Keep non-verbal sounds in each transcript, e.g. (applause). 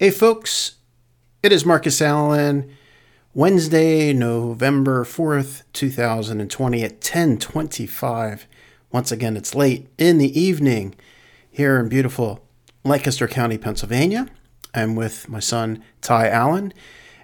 Hey, folks, it is Marcus Allen. Wednesday, November 4th, 2020 at 1025. Once again, it's late in the evening here in beautiful Lancaster County, Pennsylvania. I'm with my son, Ty Allen,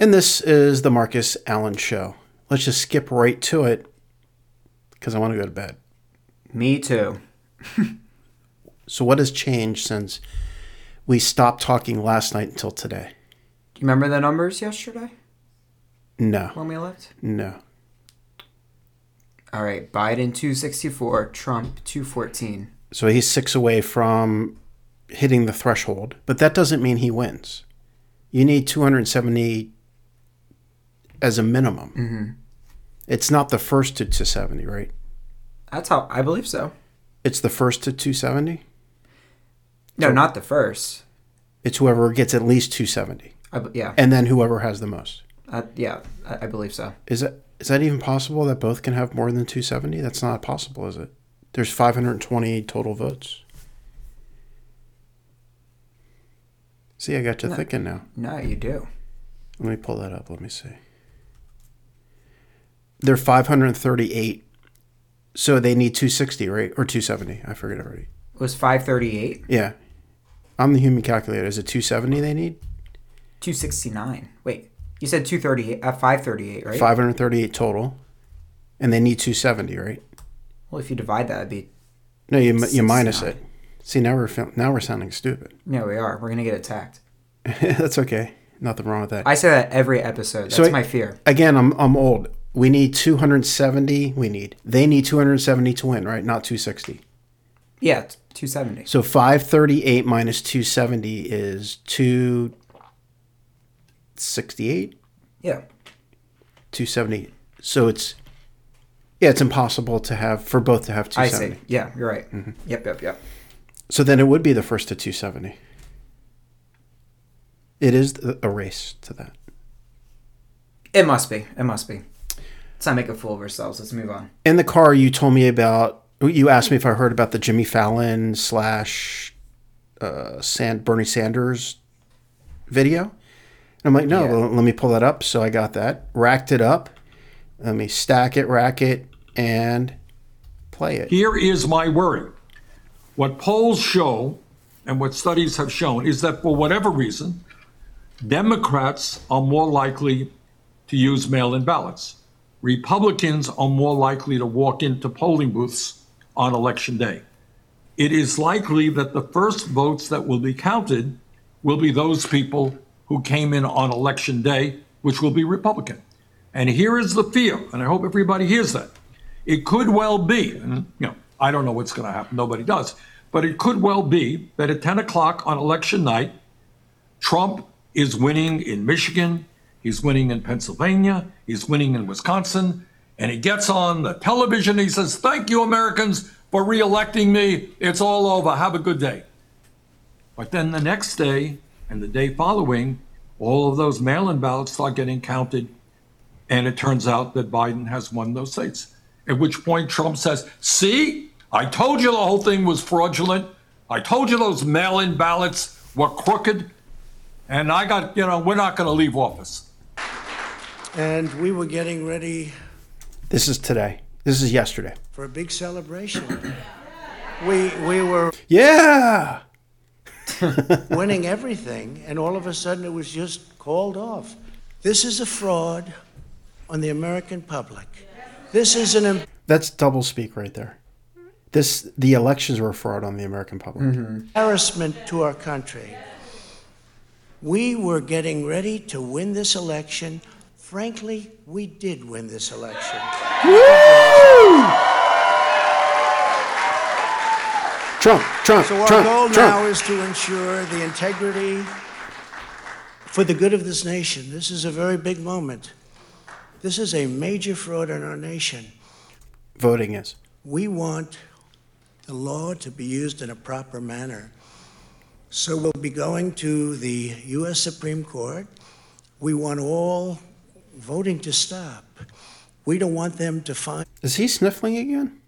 and this is the Marcus Allen Show. Let's just skip right to it because I want to go to bed. Me too. (laughs) So, what has changed since we stopped talking last night until today? Do you remember the numbers yesterday No, when we left? no. All right, Biden 264, Trump 214. So he's six away from hitting the threshold, but that doesn't mean he wins. You need 270 as a minimum. Mm-hmm. It's not the first to 270, right? That's how I believe so. It's the first to 270. No, not the first. It's whoever gets at least 270, I, yeah, and then whoever has the most. uh, yeah, I, I believe so. Is that is that even possible that both can have more than 270? That's not possible, is it? There's 520 total votes. See, I got you No. thinking now. No, you do. Let me pull that up. Let me see. They're 538. So they need 260, right? Or 270. I forget already. It was 538, Yeah. I'm the human calculator. Is it 270 they need? 269. Wait, you said 238, uh, 538, right? 538 total. And they need 270, right? Well, if you divide that, it'd be. No, you, you minus 69. it. See, now we're now we're sounding stupid. (laughs) No, we are. We're gonna get attacked. That's okay. Nothing wrong with that. I say that every episode. That's So my fear. Again, I'm I'm old. We need 270. We need. They need 270 to win, right? Not 260. Yeah, it's 270. So 538 minus 270 is 268, Yeah. 270. So it's yeah, it's impossible to have for both to have I 270. see. Yeah, you're right. Mm-hmm. Yep, yep, yep. So then it would be the first to 270. It is a race to that. It must be. It must be. Let's not make a fool of ourselves. Let's move on. In the car, you told me about. You asked me if I heard about the Jimmy Fallon slash uh, San, Bernie Sanders video. And I'm like, no, Yeah. well, let me pull that up. So I got that, racked it up. Let me stack it, rack it, and play it. Here is my worry. What polls show and what studies have shown is that for whatever reason, Democrats are more likely to use mail in ballots. Republicans are more likely to walk into polling booths on election day. It is likely that the first votes that will be counted will be those people who came in on election day, which will be Republican. And here is the fear, and I hope everybody hears that. It could well be, and you know, I don't know what's going to happen, nobody does, but it could well be that at 10 o'clock on election night, Trump is winning in Michigan, he's winning in Pennsylvania, he's winning in Wisconsin, and he gets on the television. He says, Thank you, Americans, for reelecting me. It's all over. Have a good day. But then the next day and the day following, all of those mail in ballots start getting counted, and it turns out that Biden has won those states. At which point Trump says, See, I told you the whole thing was fraudulent. I told you those mail in ballots were crooked. And I got, you know, we're not going to leave office. And we were getting ready This is today. This is yesterday. for a big celebration. We, we were Yeah. (laughs) winning everything, and all of a sudden it was just called off. This is a fraud on the American public. This is an em- That's double speak right there. This the elections were a fraud on the American public. Mm-hmm. embarrassment to our country. We were getting ready to win this election. Frankly, we did win this election. Trump, Trump, So our Trump, goal Trump. now is to ensure the integrity for the good of this nation. This is a very big moment. This is a major fraud in our nation. Voting is. We want the law to be used in a proper manner. So we'll be going to the U.S. Supreme Court. We want all voting to stop. We don't want them to find Is he sniffling again?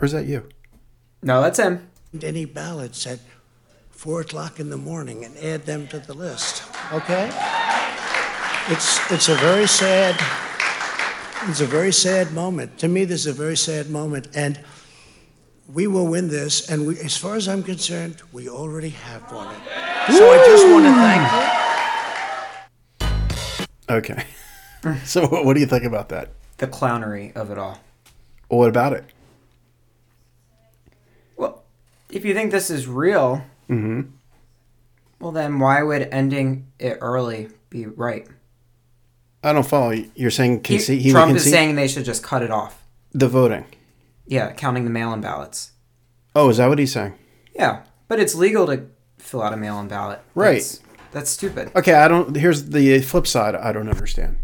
Or is that you? No, that's him. any ballots at four o'clock in the morning and add them to the list. Okay? It's, it's a very sad, it's a very sad moment. To me, this is a very sad moment. And we will win this. And we, as far as I'm concerned, we already have won it. So I just want to thank you. Okay. (laughs) so what, what do you think about that? The clownery of it all. Well, what about it? Well, if you think this is real, Mm-hmm. well, then why would ending it early be right? I don't follow. You're saying He- he, Trump is saying they should just cut it off. the voting. Yeah, counting the mail-in ballots. Oh, is that what he's saying? Yeah, but it's legal to fill out a mail-in ballot. Right. That's, that's stupid. Okay, I don't. Here's the flip side. I don't understand.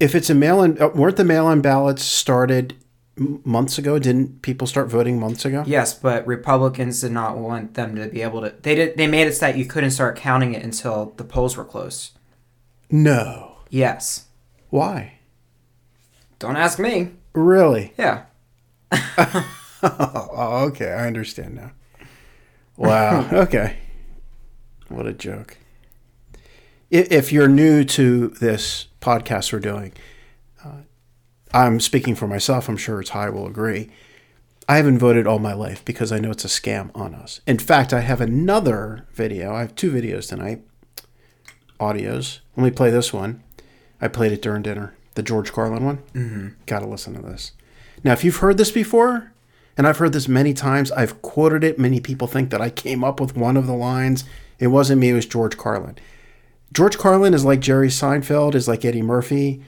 If it's a mail-in, uh, weren't the mail-in ballots started months ago? Didn't people start voting months ago? Yes, but Republicans did not want them to be able to. They did. They made it so that you couldn't start counting it until the polls were closed. No. Yes. Why? Don't ask me. Really? Yeah. (laughs) Oh, okay. I understand now. Wow. (laughs) okay. What a joke. If you're new to this podcast we're doing, uh, I'm speaking for myself. I'm sure Ty will agree. I haven't voted all my life because I know it's a scam on us. In fact, I have another video. I have two videos tonight, audios. Let me play this one. I played it during dinner, the George Carlin one. Mm-hmm. Got to listen to this. Now, if you've heard this before, and I've heard this many times, I've quoted it. Many people think that I came up with one of the lines. It wasn't me, it was George Carlin. George Carlin is like Jerry Seinfeld, is like Eddie Murphy,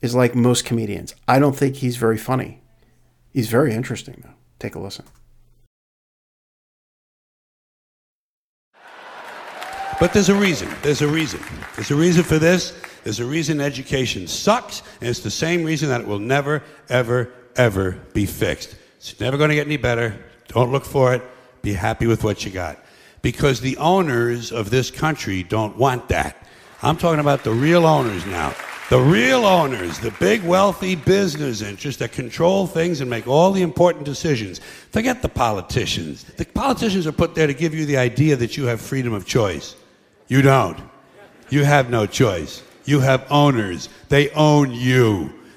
is like most comedians. I don't think he's very funny. He's very interesting, though. Take a listen. But there's a reason. There's a reason. There's a reason for this. There's a reason education sucks, and it's the same reason that it will never, ever, ever be fixed. It's never going to get any better. Don't look for it. Be happy with what you got. Because the owners of this country don't want that. I'm talking about the real owners now. The real owners, the big wealthy business interests that control things and make all the important decisions. Forget the politicians. The politicians are put there to give you the idea that you have freedom of choice. You don't. You have no choice. You have owners. They own you.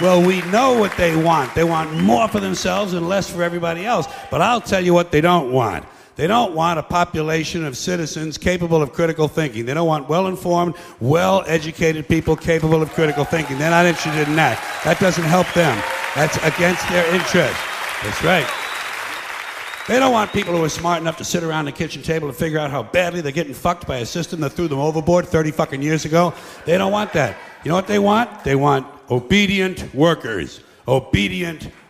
Well, we know what they want. They want more for themselves and less for everybody else. But I'll tell you what they don't want. They don't want a population of citizens capable of critical thinking. They don't want well informed, well educated people capable of critical thinking. They're not interested in that. That doesn't help them. That's against their interest. That's right. They don't want people who are smart enough to sit around the kitchen table and figure out how badly they're getting fucked by a system that threw them overboard 30 fucking years ago. They don't want that. You know what they want? They want obedient workers. Obedient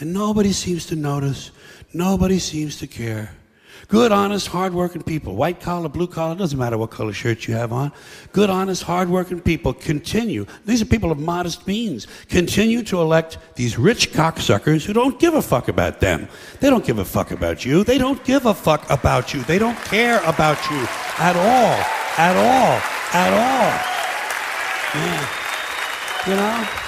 And nobody seems to notice. Nobody seems to care. Good, honest, hardworking people, white collar, blue collar, doesn't matter what color shirt you have on. Good, honest, hardworking people continue. These are people of modest means. Continue to elect these rich cocksuckers who don't give a fuck about them. They don't give a fuck about you. They don't give a fuck about you. They don't care about you at all. At all. At all. Yeah. You know?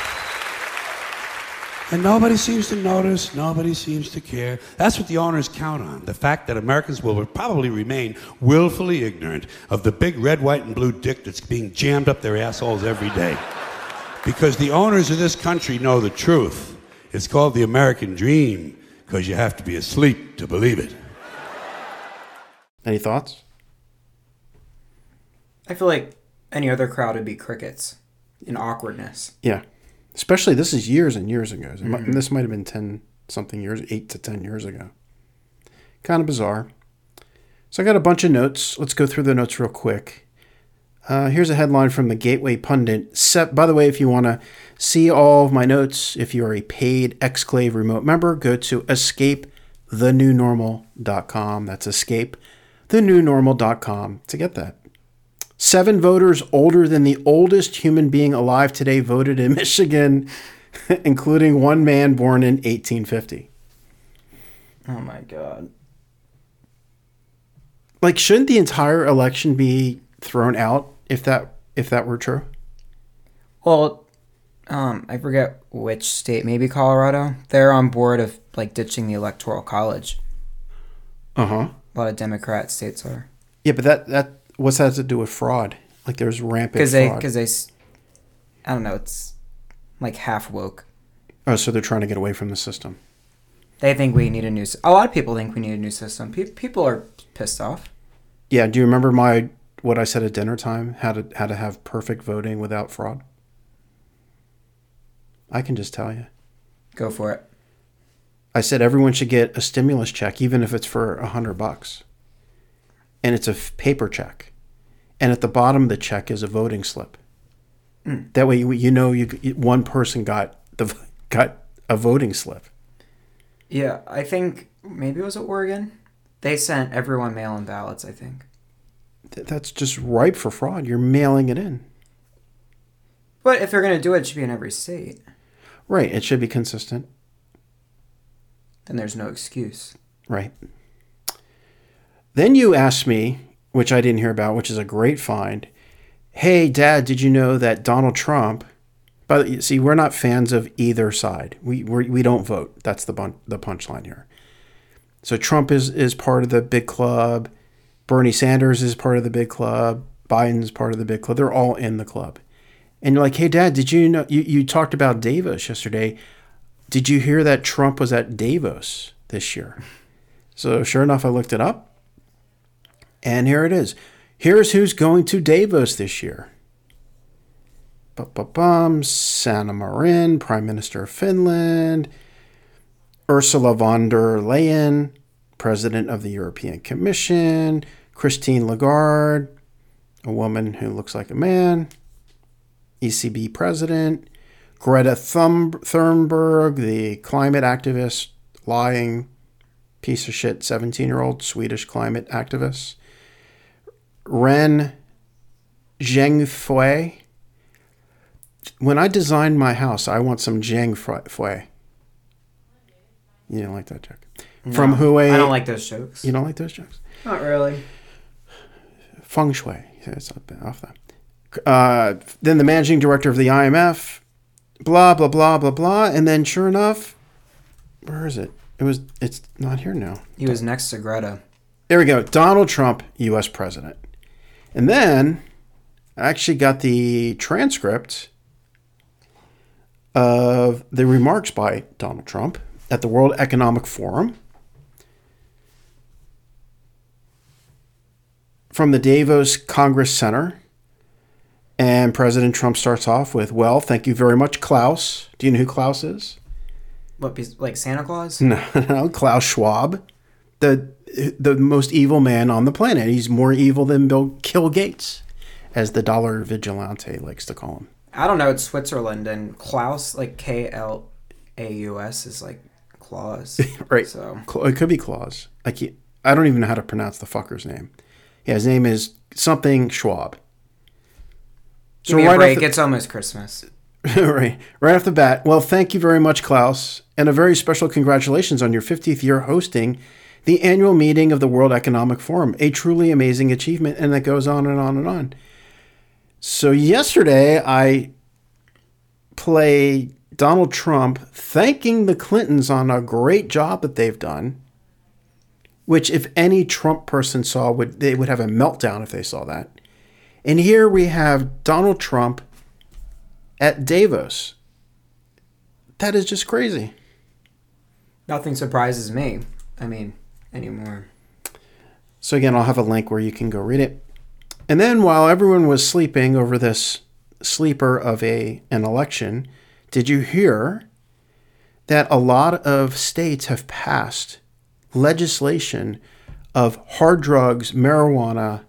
And nobody seems to notice, nobody seems to care. That's what the owners count on the fact that Americans will probably remain willfully ignorant of the big red, white, and blue dick that's being jammed up their assholes every day. Because the owners of this country know the truth. It's called the American dream because you have to be asleep to believe it. Any thoughts? I feel like any other crowd would be crickets in awkwardness. Yeah. Especially this is years and years ago. Might- This might have been 10 something years, 8 to 10 years ago. Kind of bizarre. So I got a bunch of notes. Let's go through the notes real quick. Uh, here's a headline from the Gateway Pundit. Set, by the way, if you want to see all of my notes, if you are a paid Exclave remote member, go to escapethenewnormal.com. That's escapethenewnormal.com to get that. Seven voters older than the oldest human being alive today voted in (laughs) Michigan, including one man born in 1850. Oh my god. Like, shouldn't the entire election be thrown out if that if that were true? Well, um, I forget which state, maybe Colorado. They're on board of like ditching the electoral college. Uh huh. A lot of Democrat states are Yeah, but that that what's that to do with fraud? Like, there's rampant because they fraud. because they, I don't know. It's like half woke. oh, so they're trying to get away from the system. They think we need a new. A lot of people think we need a new system. Pe- people are pissed off. Yeah. Do you remember my what I said at dinner time? How to how to have perfect voting without fraud? I can just tell you. Go for it. I said everyone should get a stimulus check, even if it's for a hundred bucks, and it's a f- paper check, and at the bottom of the check is a voting slip. That way, you, you know you one person got the (laughs) got a voting slip. Yeah, I think maybe it was Oregon. They sent everyone mail-in ballots. I think. Th- That's just ripe for fraud. You're mailing it in. But if they're gonna do it, it should be in every state. Right. It should be consistent. Then there's no excuse. Right. Then you asked me, which I didn't hear about, which is a great find. Hey, Dad, did you know that Donald Trump? But see, we're not fans of either side. We we're, we don't vote. That's the bun- the punchline here. So Trump is is part of the big club. Bernie Sanders is part of the big club. Biden's part of the big club. They're all in the club. And you're like, hey, Dad, did you know you, you talked about Davos yesterday? Did you hear that Trump was at Davos this year? So sure enough, I looked it up, and here it is. Here's who's going to Davos this year. Bum, Sanna Marin, Prime Minister of Finland, Ursula von der Leyen, President of the European Commission, Christine Lagarde, a woman who looks like a man, ECB President, Greta Thunberg, the climate activist, lying piece of shit 17 year old Swedish climate activist, Ren Zhengfei. When I designed my house, I want some Zhengfei. You don't like that joke? From No, Huawei. I don't like those jokes. You don't like those jokes? Not really. Feng Shui. Yeah, It's off that. Uh, then the managing director of the IMF, blah blah blah blah blah, and then sure enough, where is it? It was. It's not here now. He was next to Greta. There we go. Donald Trump, U.S. president, and then I actually got the transcript of the remarks by Donald Trump at the World Economic Forum. From the Davos Congress Center. And President Trump starts off with, Well, thank you very much, Klaus. Do you know who Klaus is? What, like Santa Claus? (laughs) No, no, Klaus Schwab, the the most evil man on the planet. He's more evil than Bill Kill Gates, as the dollar vigilante likes to call him. I don't know. It's Switzerland, and Klaus, like K L A U S, is like claws. (laughs) Right. So It could be Claus. I can't, I don't even know how to pronounce the fucker's name. Yeah, his name is something Schwab. give me a break. the- it's almost Christmas. (laughs) right, right off the bat. Well, thank you very much, Klaus, and a very special congratulations on your 50th year hosting the annual meeting of the World Economic Forum. A truly amazing achievement, and it goes on and on and on. So yesterday, I played Donald Trump thanking the Clintons on a great job that they've done, which if any Trump person saw would they would have a meltdown if they saw that. And here we have Donald Trump at Davos. That is just crazy. Nothing surprises me. I mean, anymore. So again, I'll have a link where you can go read it. And then while everyone was sleeping over this sleeper of a an election, did you hear that a lot of states have passed legislation of hard drugs, marijuana,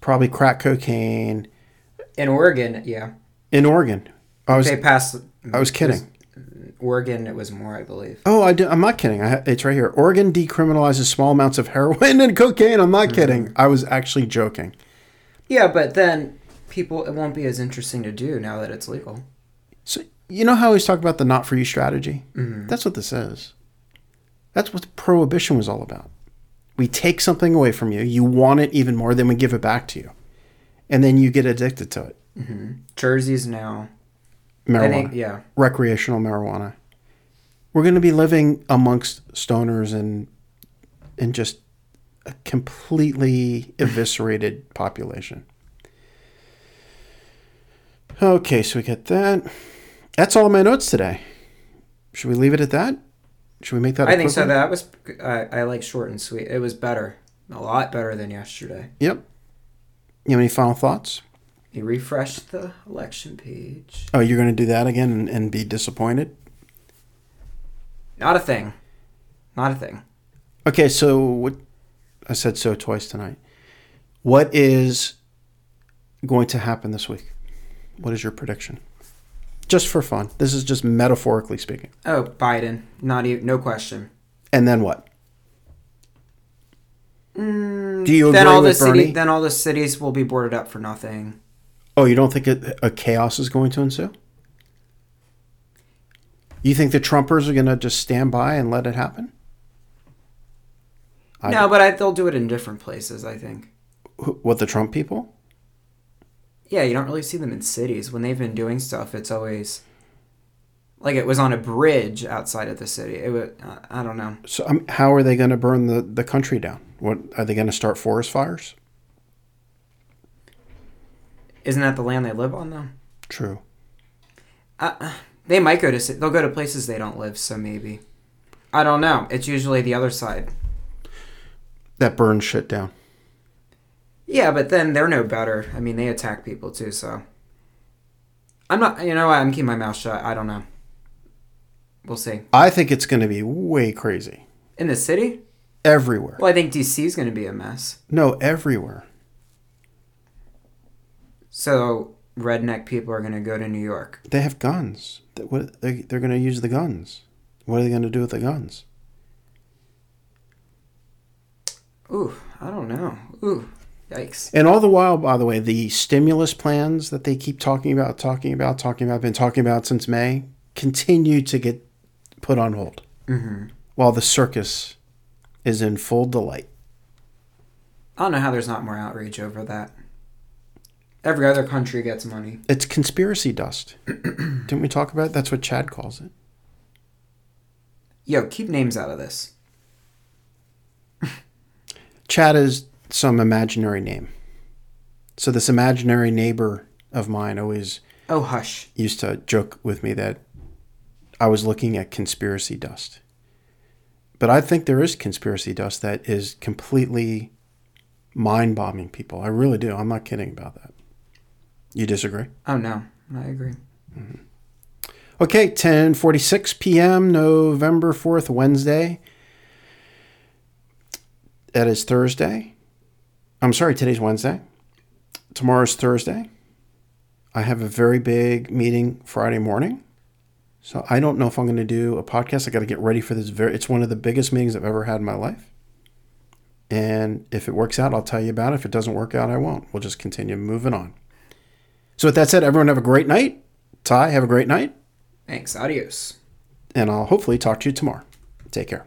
probably crack cocaine In Oregon, yeah, in Oregon? I was they passed. I was kidding. Oregon, it was more, I believe. Oh, I I'm not kidding. I, it's right here. Oregon decriminalizes small amounts of heroin and cocaine. I'm not mm-hmm. kidding. I was actually joking. Yeah, but then people, it won't be as interesting to do now that it's legal. So you know how I always talk about the not for you strategy? Mm-hmm. That's what this is. That's what prohibition was all about. We take something away from you, you want it even more, then we give it back to you. And then you get addicted to it. Mm-hmm. Jersey's now. Marijuana. Think, yeah. Recreational marijuana. We're gonna be living amongst stoners and and just a completely eviscerated population. Okay, so we get that. That's all of my notes today. Should we leave it at that? Should we make that? I think so. That was, I, I like short and sweet. It was better. A lot better than yesterday. Yep. You have any final thoughts? He refreshed the election page. Oh, you're going to do that again and, and be disappointed? Not a thing. Not a thing. Okay, so what I said so twice tonight. What is going to happen this week? What is your prediction? Just for fun. This is just metaphorically speaking. Oh, Biden. Not even, no question. And then what? Mm, do you agree then all the with Bernie? city, then all the cities will be boarded up for nothing. Oh, you don't think it, a chaos is going to ensue? You think the Trumpers are going to just stand by and let it happen? I- no, but I, they'll do it in different places. I think. What the Trump people? Yeah, you don't really see them in cities when they've been doing stuff. It's always like it was on a bridge outside of the city. It was. Uh, I don't know. So um, how are they going to burn the, the country down? What are they going to start forest fires? Isn't that the land they live on though? True. Uh, they might go to. They'll go to places they don't live. So maybe. I don't know. It's usually the other side. That burns shit down. Yeah, but then they're no better. I mean, they attack people too. So. I'm not. You know what? I'm keeping my mouth shut. I don't know. We'll see. I think it's going to be way crazy In the city? everywhere. Well, I think DC is going to be a mess. No, everywhere. So redneck people are going to go to New York. They have guns. What they, they're going to use the guns. What are they going to do with the guns? Ooh, I don't know. Ooh, yikes. And all the while, by the way, the stimulus plans that they keep talking about, talking about, talking about, been talking about since May, continue to get put on hold. Mm-hmm. While the circus is in full delight. I don't know how there's not more outrage over that. Every other country gets money. It's conspiracy dust. (clears throat) Didn't we talk about it? That's what Chad calls it. Yo, keep names out of this. Chad is some imaginary name. So this imaginary neighbor of mine always Oh, hush. used to joke with me that I was looking at conspiracy dust. But I think there is conspiracy dust that is completely mind bombing people. I really do. I'm not kidding about that. You disagree? Oh, no. I agree. Mm-hmm. Okay, 10:46 p.m. November 4th, Wednesday. That is Thursday. I'm sorry, today's Wednesday. Tomorrow's Thursday. I have a very big meeting Friday morning. So I don't know if I'm going to do a podcast. I got to get ready for this very it's one of the biggest meetings I've ever had in my life. And if it works out, I'll tell you about it. If it doesn't work out, I won't. We'll just continue moving on. So with that said, everyone have a great night. Ty, have a great night Thanks. Adios. and I'll hopefully talk to you tomorrow. Take care.